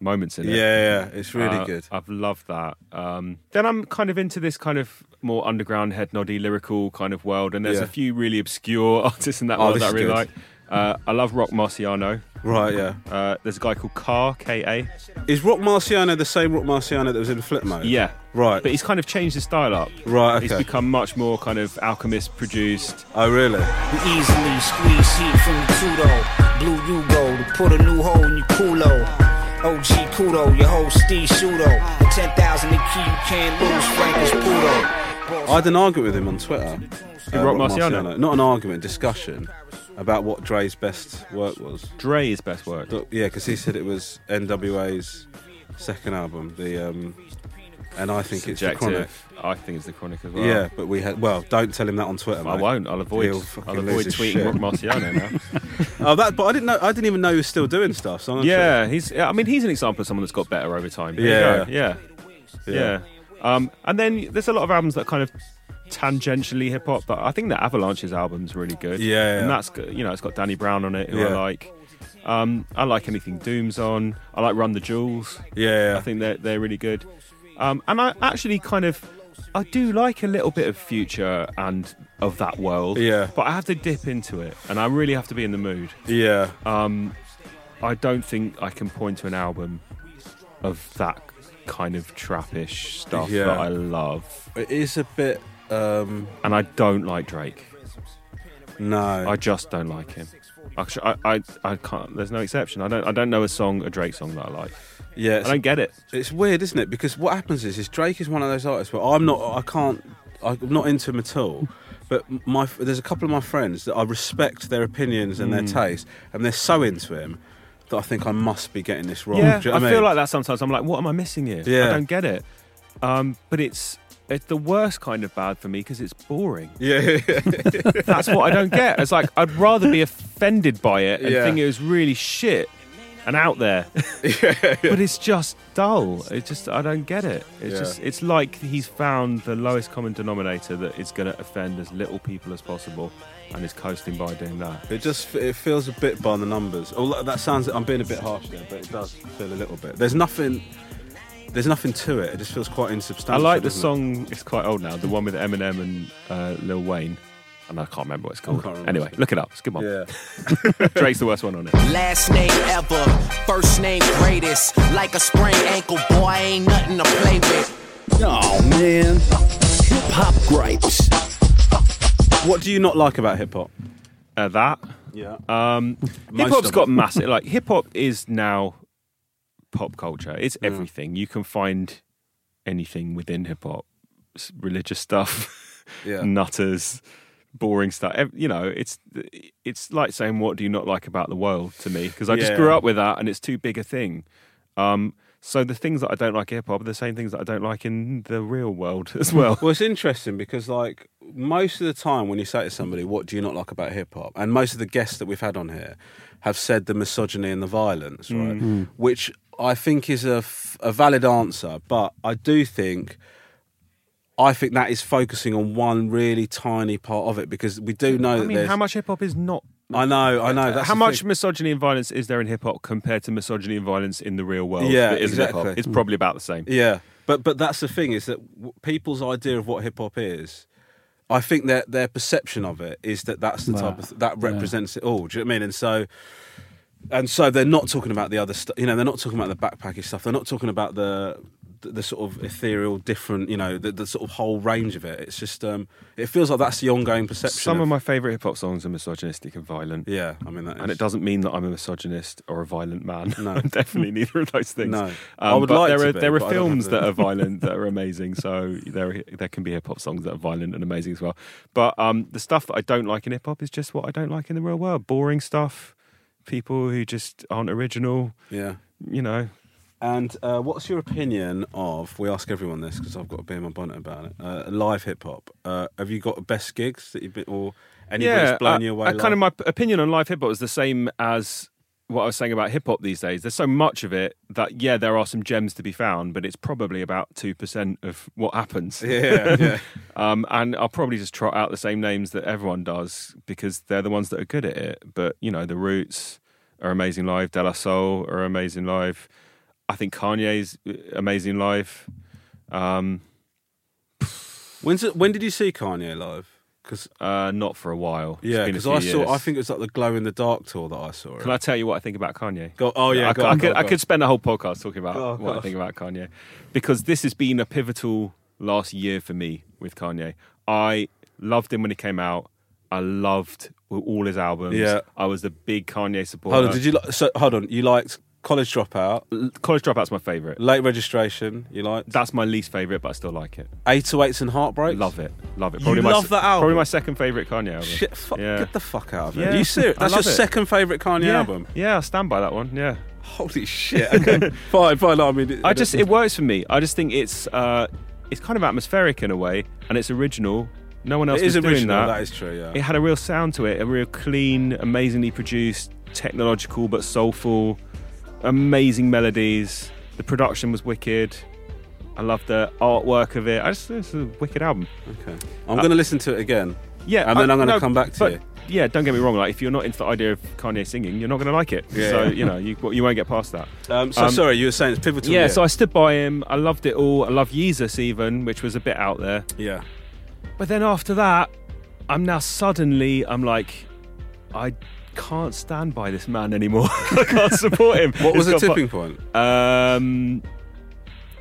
moments in it. yeah, it's really Uh, good. I've loved that. Um, then I'm kind of into this kind of more underground, head noddy, lyrical kind of world, and there's Yeah. a few really obscure artists in that Oh, world that I really good. like. Uh, I love Roc Marciano. Right, yeah. Uh, there's a guy called Ka K A. Is Roc Marciano the same Roc Marciano that was in Flipmode? Yeah, Right. but he's kind of changed his style up. right. He's become much more kind of alchemist produced. oh, really? We easily squeeze heat from the Tudo. blue Yugo to put a new hole in your culo. OG Kudo, your whole Steve Pseudo. The 10,000 the key you can't lose, Frank is Pudo. I had an argument with him on Twitter. Who, Roc Marciano? Not an argument, discussion about what Dre's best work was. Dre's best work. Th- Yeah, because he said it was NWA's second album, the um, and I think it's the Chronic. I think it's the Chronic as well. Yeah, but we had. Well, don't tell him that on Twitter. I mate. won't. I'll avoid. I'll avoid tweeting shit. Roc Marciano now. Oh, that. But I didn't know. I didn't even know he was still doing stuff. So yeah, he's. yeah, I mean, he's an example of someone that's got better over time. Yeah. go. yeah, yeah. Um, and then there's a lot of albums that kind of tangentially hip hop, but I think the Avalanches' album's really good. Yeah, yeah. and that's good. You know, it's got Danny Brown on it, who I Yeah. like. Um, I like anything Doom's on. I like Run the Jewels. Yeah, yeah. I think they're they're really good. Um, and I actually kind of. I do like a little bit of future and of that world, Yeah. But I have to dip into it, and I really have to be in the mood. Yeah. Um, I don't think I can point to an album of that kind of trappish stuff Yeah. that I love. It is a bit. Um, and I don't like Drake. No, I just don't like him. Actually, I, I, I can't. There's no exception. I don't. I don't know a song, a Drake song that I like. Yeah, I don't get it. It's weird, isn't it? Because what happens is, is Drake is one of those artists where I'm not, I can't, I'm not into him at all. But my, there's a couple of my friends that I respect their opinions and their Mm. taste, and they're so into him that I think I must be getting this wrong. Yeah, Do you know I what feel mean? like that sometimes. I'm like, what am I missing here? Yeah. I don't get it. Um, but it's it's the worst kind of bad for me because it's boring. Yeah, that's what I don't get. It's like I'd rather be offended by it and Yeah. think it was really shit and out there. Yeah, But it's just dull. It just I don't get it. It's Yeah. just it's like he's found the lowest common denominator that is going to offend as little people as possible, and is coasting by doing that. It just it feels a bit by the numbers. Oh, that sounds. I'm being a bit harsh there, but it does feel a little bit. There's nothing. There's nothing to it. It just feels quite insubstantial. I like the doesn't it? song. It's quite old now. The one with Eminem and uh, Lil Wayne. And I can't remember what it's called. can't. Anyway, look it up. It's a good one. Yeah. Drake's the worst one on it. Last name ever, first name greatest. Like a sprained ankle, boy, ain't nothing to play with. Oh man, hip hop gripes. What do you not like about hip hop? Uh, that. Yeah. Um, hip hop's got massive. Like hip hop is now pop culture. It's everything. You can find anything within hip hop. Religious stuff, Yeah. nutters, boring stuff. You know, it's it's like saying what do you not like about the world to me because I just Yeah. grew up with that and it's too big a thing. Um, so the things that I don't like in hip hop are the same things that I don't like in the real world as well. Well, it's interesting because, like, most of the time when you say to somebody, "What do you not like about hip hop?" and most of the guests that we've had on here have said the misogyny and the violence, right? Mm. Which I think is a, f- a valid answer, but I do think. I think that is focusing on one really tiny part of it because we do know I that mean, there's. how much hip hop is not I know, I know. That's How the much thing. misogyny and violence is there in hip hop compared to misogyny and violence in the real world? Yeah, that isn't hip-hop? exactly. It's probably about the same. Yeah, but but that's the thing is that w- people's idea of what hip hop is. I think their their perception of it is that that's the type of th- that Yeah. represents it all. Do you know what I mean? And so, and so they're not talking about the other stuff. You know, they're not talking about the backpacky stuff. They're not talking about the the, the sort of ethereal, different. You know, the, the sort of whole range of it. It's just um, it feels like that's the ongoing perception. Some of, of my favourite hip hop songs are misogynistic and violent. yeah, I mean that. And is- it doesn't mean that I'm a misogynist or a violent man. No. Definitely neither of those things. No. Um, I would but like there to are be, there are I don't have films that are violent that are amazing. So there there can be hip hop songs that are violent and amazing as well. But um, the stuff that I don't like in hip hop is just what I don't like in the real world. Boring stuff. People who just aren't original. yeah. You know. And uh, what's your opinion of? We ask everyone this because I've got a bit in my bonnet about it. Uh, live hip hop. Uh, have you got best gigs that you've been, or anybody's yeah, blown you away? uh, kind of my opinion on live hip hop is the same as what I was saying about hip hop these days. There's so much of it that yeah, there are some gems to be found, but it's probably about two percent of what happens. Yeah, yeah. um, and I'll probably just trot out the same names that everyone does because they're the ones that are good at it. But you know, the Roots are amazing live. De La Soul are amazing live. I think Kanye's uh, amazing live. Um, When's it, when did you see Kanye live? Because uh, not for a while. It's yeah, been a because few I saw. years. I think it was like the glow in the dark tour that I saw. Can I tell you what I think about Kanye? Go, oh yeah, I, go I on, could go on, I go could spend a whole podcast talking about Oh, what I gosh. think about Kanye because this has been a pivotal last year for me with Kanye. I loved him when he came out. I loved all his albums. Yeah. I was a big Kanye supporter. Hold on, did you? Li- so hold on, you liked College Dropout, College Dropout's my favourite. Late Registration. You liked That's my least favourite, but I still like it. 808s and Heartbreak. Love it, love it. You my, love that album? Probably my second favourite Kanye album. Shit, fuck, Yeah. get the fuck out of it. Yeah. Are you serious? That's your it. second favourite Kanye yeah. album. Yeah, I stand by that one. Yeah. Holy shit. Okay, fine, fine. I mean, I just it works for me. I just think it's uh, it's kind of atmospheric in a way, and it's original. No one else It is was doing original. that. That is true. Yeah. It had a real sound to it, a real clean, amazingly produced, technological but soulful, amazing melodies. The production was wicked. I love the artwork of it. I just it's a wicked album. Okay. I'm going to listen to it again. Yeah, And then I- I'm going to no, come back to but, you. Yeah, don't get me wrong. Like, if you're not into the idea of Kanye singing, you're not going to like it. Yeah, so yeah. you know, you you won't get past that. Um, so sorry, you were saying it's pivotal. Yeah, year. so I stood by him. I loved it all. I love Yeezus even, which was a bit out there. yeah. But then after that, I'm now suddenly I'm like, I can't stand by this man anymore. I can't support him. What was He's the tipping fu- point? Um,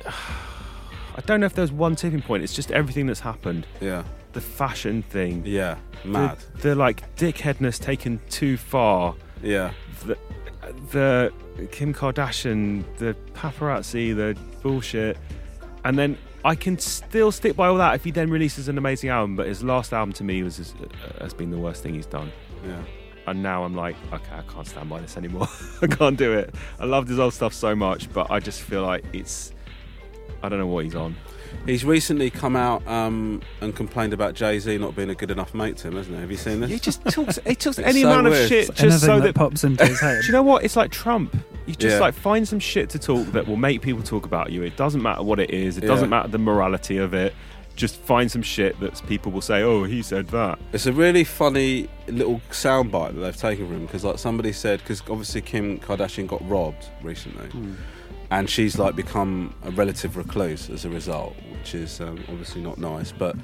I don't know if there's one tipping point. It's just everything that's happened. Yeah. The fashion thing. Yeah. Mad. The, the like dickheadness taken too far. Yeah. The, the Kim Kardashian, the paparazzi, the bullshit, and then I can still stick by all that if he then releases an amazing album. But his last album to me was has, has been the worst thing he's done. Yeah. And now I'm like, okay, I can't stand by this anymore. I can't do it. I loved his old stuff so much, but I just feel like it's. I don't know what he's on. He's recently come out um, and complained about Jay Z not being a good enough mate to him, hasn't he? Have you seen this? He just talks. He talks any so amount of weird. shit Anything just so that that. pops into his head. Do you know what? It's like Trump. You just Yeah. like find some shit to talk that will make people talk about you. It doesn't matter what it is. It Yeah. doesn't matter the morality of it. Just find some shit that people will say, "Oh, he said that." It's a really funny little soundbite that they've taken from him because, like, somebody said because obviously Kim Kardashian got robbed recently, and she's like become a relative recluse as a result, which is um, obviously not nice. But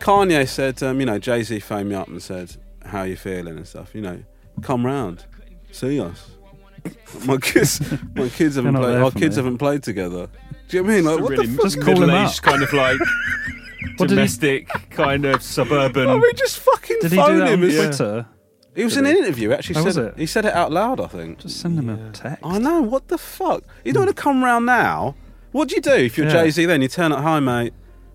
Kanye said, um, you know, Jay Z phoned me up and said, "How you feeling and stuff? You know, come round, see us." my kids, my kids haven't played. Our kids me. haven't played together. Do you know what I mean? Like, It's what really the fuck? Just call him middle-aged up. kind of like What did he- domestic, kind of suburban. Oh, I mean, just fucking Did he phone do that him. on It's- Twitter? He was in an interview. Actually, Oh, said was it? he said it out loud. I think. Just send him a text. I know. What the fuck? You don't want to hmm. come round now. What do you do if you're Yeah. Jay Z? Then you turn up. Hi, mate.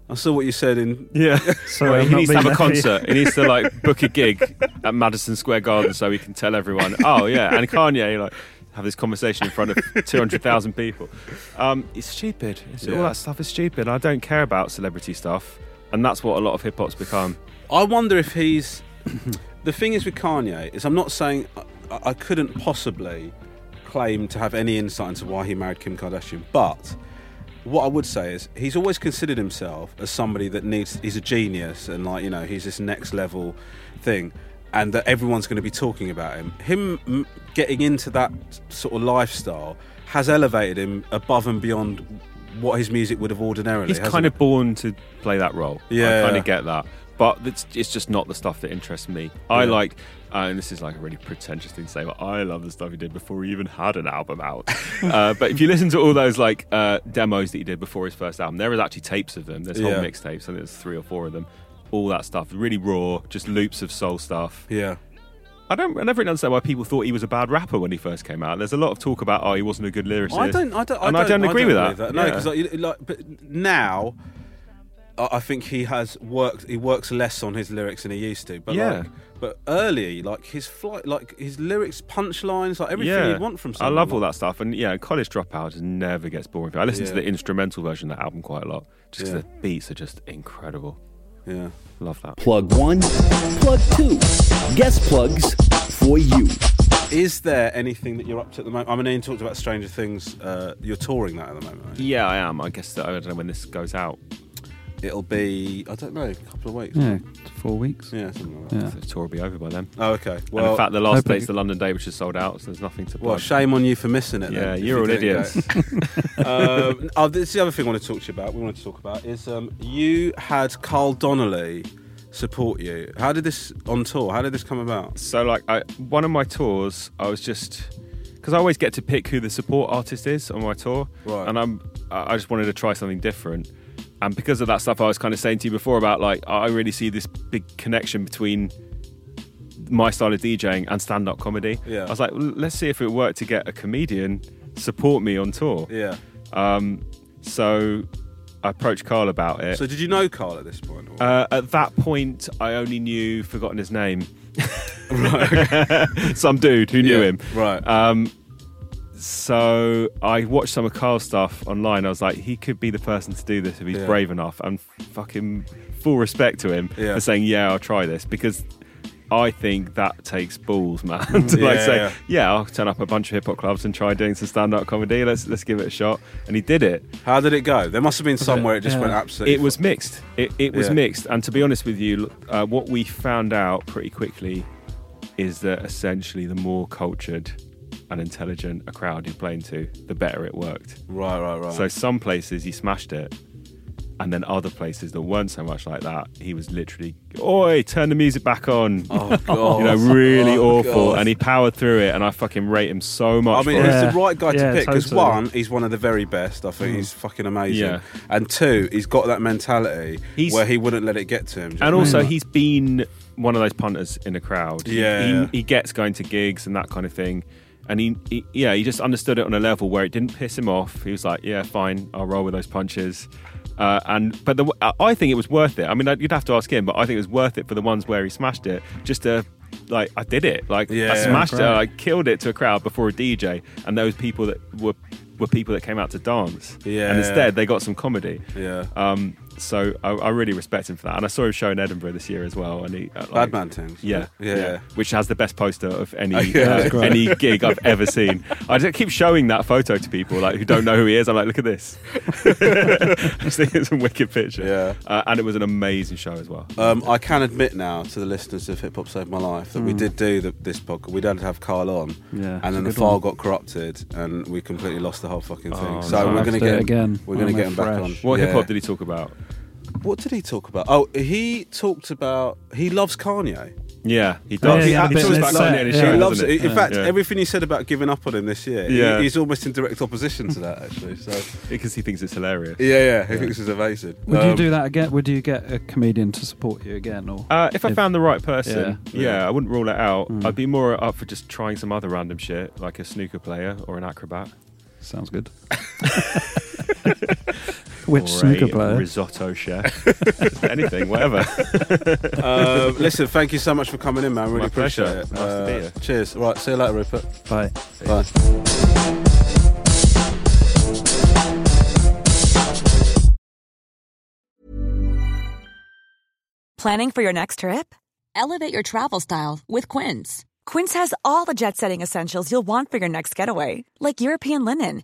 I saw what you said in. Yeah. Sorry, I've he not needs to been have a there concert. He needs to like book a gig at Madison Square Garden so he can tell everyone. Oh yeah, and Kanye like have this conversation in front of two hundred thousand people. Um, it's stupid. It's, Yeah. All that stuff is stupid. I don't care about celebrity stuff, and that's what a lot of hip hop's become. I wonder if he's. the thing is with Kanye is I'm not saying I, I couldn't possibly claim to have any insight into why he married Kim Kardashian, but what I would say is he's always considered himself as somebody that needs he's a genius and like you know he's this next level thing and that everyone's going to be talking about him him getting into that sort of lifestyle has elevated him above and beyond what his music would have ordinarily He's kind it? of born to play that role. Yeah. I kind of get that. But it's, it's just not the stuff that interests me. I Yeah. like, uh, and this is like a really pretentious thing to say, but I love the stuff he did before he even had an album out. uh, but if you listen to all those like uh, demos that he did before his first album, there is actually tapes of them. There's whole Yeah. mixtapes. I think there's three or four of them. All that stuff, really raw, just loops of soul stuff. yeah I don't, I never really understand why people thought he was a bad rapper when he first came out. There's a lot of talk about, oh, he wasn't a good lyricist. I don't. I don't. and I don't agree with that. believe No, Yeah. because like, like, but now, I I think he has worked. He works less on his lyrics than he used to. But Yeah. like, but early, like his flight, like his lyrics, punchlines, like everything you'd want from. I love all that stuff, and yeah, College Dropout just never gets boring. I listen to the instrumental version of that album quite a lot, just 'cause Yeah. the beats are just incredible. Yeah. Love that. Plug one, plug two. Guest plugs for you. Is there anything that you're up to at the moment? I mean, you talked about Stranger Things. Uh, you're touring that at the moment. Right? Yeah, I am. I guess that, I don't know when this goes out. It'll be. I don't know. A couple of weeks. Yeah, four weeks. Yeah. Something like that. Yeah. The tour will be over by then. Oh, okay. and Well, in fact, the last hopefully- day's the London day, which is sold out, so there's nothing to. well, plug. shame on you for missing it. Yeah, if you're you all didn't idiots. um, oh, this is the other thing I want to talk to you about. We wanted to talk about is um, you had Carl Donnelly support you. How did this on tour? How did this come about? So, like, I, one of my tours, I was just because I always get to pick who the support artist is on my tour, Right. and I'm I I just wanted to try something different. And because of that stuff, I was kind of saying to you before about like I really see this big connection between my style of DJing and stand up comedy. Yeah. I was like, "Well, let's see if it worked to get a comedian support me on tour. Yeah. Um, so I approached Carl about it. So did you know Carl at this point? or- Uh, at that point, I only knew, forgotten his name. right. Some dude who knew Yeah, him. right. Um, so I watched some of Carl's stuff online. I was like, he could be the person to do this if he's Yeah. brave enough. And fucking full respect to him Yeah. for saying, yeah, I'll try this because. I think that takes balls, man. to like Yeah, say, yeah. yeah. I'll turn up a bunch of hip hop clubs and try doing some stand-up comedy. Let's let's give it a shot. And he did it. How did it go? There must have been somewhere it just Yeah. went absolutely. It was mixed. It, it was mixed. And to be honest with you, uh, what we found out pretty quickly is that essentially the more cultured and intelligent a crowd you're playing to, the better it worked. right, right, right. So some places he smashed it, and then other places that weren't so much like that, he was literally, "Oi, turn the music back on." oh god, You know, really Oh, awful, God. and he powered through it, and I fucking rate him so much. I mean, for he's Yeah. the right guy to Yeah, pick because totally. one, he's one of the very best. I think he's fucking amazing. Yeah. And two, he's got that mentality He's- where he wouldn't let it get to him. And know also, mean? he's been one of those punters in the crowd. Yeah. he, he gets going to gigs and that kind of thing. And he, he, yeah, he just understood it on a level where it didn't piss him off. He was like, "Yeah, fine, I'll roll with those punches." Uh, and but the, I think it was worth it. I mean, you'd have to ask him, but I think it was worth it for the ones where he smashed it. Just to like, I did it. Like, Yeah, I smashed it. I killed it to a crowd before a DJ, and those people that were were people that came out to dance. Yeah. and instead they got some comedy. Yeah. Um, so I, I really respect him for that, and I saw him show in Edinburgh this year as well. And he, uh, like, Bad man things. yeah, yeah, yeah. which has the best poster of any Yeah, uh, any gig I've ever seen. I just keep showing that photo to people like who don't know who he is. I'm like, look at this. I think it's a wicked picture. Yeah. uh, and it was an amazing show as well. Um, I can admit now to the listeners of Hip Hop Saved My Life that we did do the, this podcast. We don't have Carl on, Mm. Yeah, and then the file one. got corrupted, and we completely lost the whole fucking thing. Oh, so no. we're gonna get it again We're gonna get him back on. What Yeah. hip hop did he talk about? What did he talk about? Oh, he talked about he loves Kanye. Yeah, he Oh, does. yeah, yeah, he talks about Kanye set, yeah. show, he loves doesn't it. he? In fact, Yeah. everything he said about giving up on him this year, Yeah. he, he's almost in direct opposition to that actually. So because he thinks it's hilarious. yeah, yeah, he thinks it's amazing. Would you Um, do that again? Would you get a comedian to support you again? Or Uh, if I found the right person, Yeah. yeah, I wouldn't rule it out. Mm. I'd be more up for just trying some other random shit, like a snooker player or an acrobat. sounds good. Which or snooker a player? risotto chef, anything, whatever. um, listen, thank you so much for coming in, man. Really My appreciate pleasure. it. Nice to be here. Cheers. Right, see you later, Rupert. Bye. Bye. Planning for your next trip? Elevate your travel style with Quince. Quince has all the jet setting essentials you'll want for your next getaway, like European linen,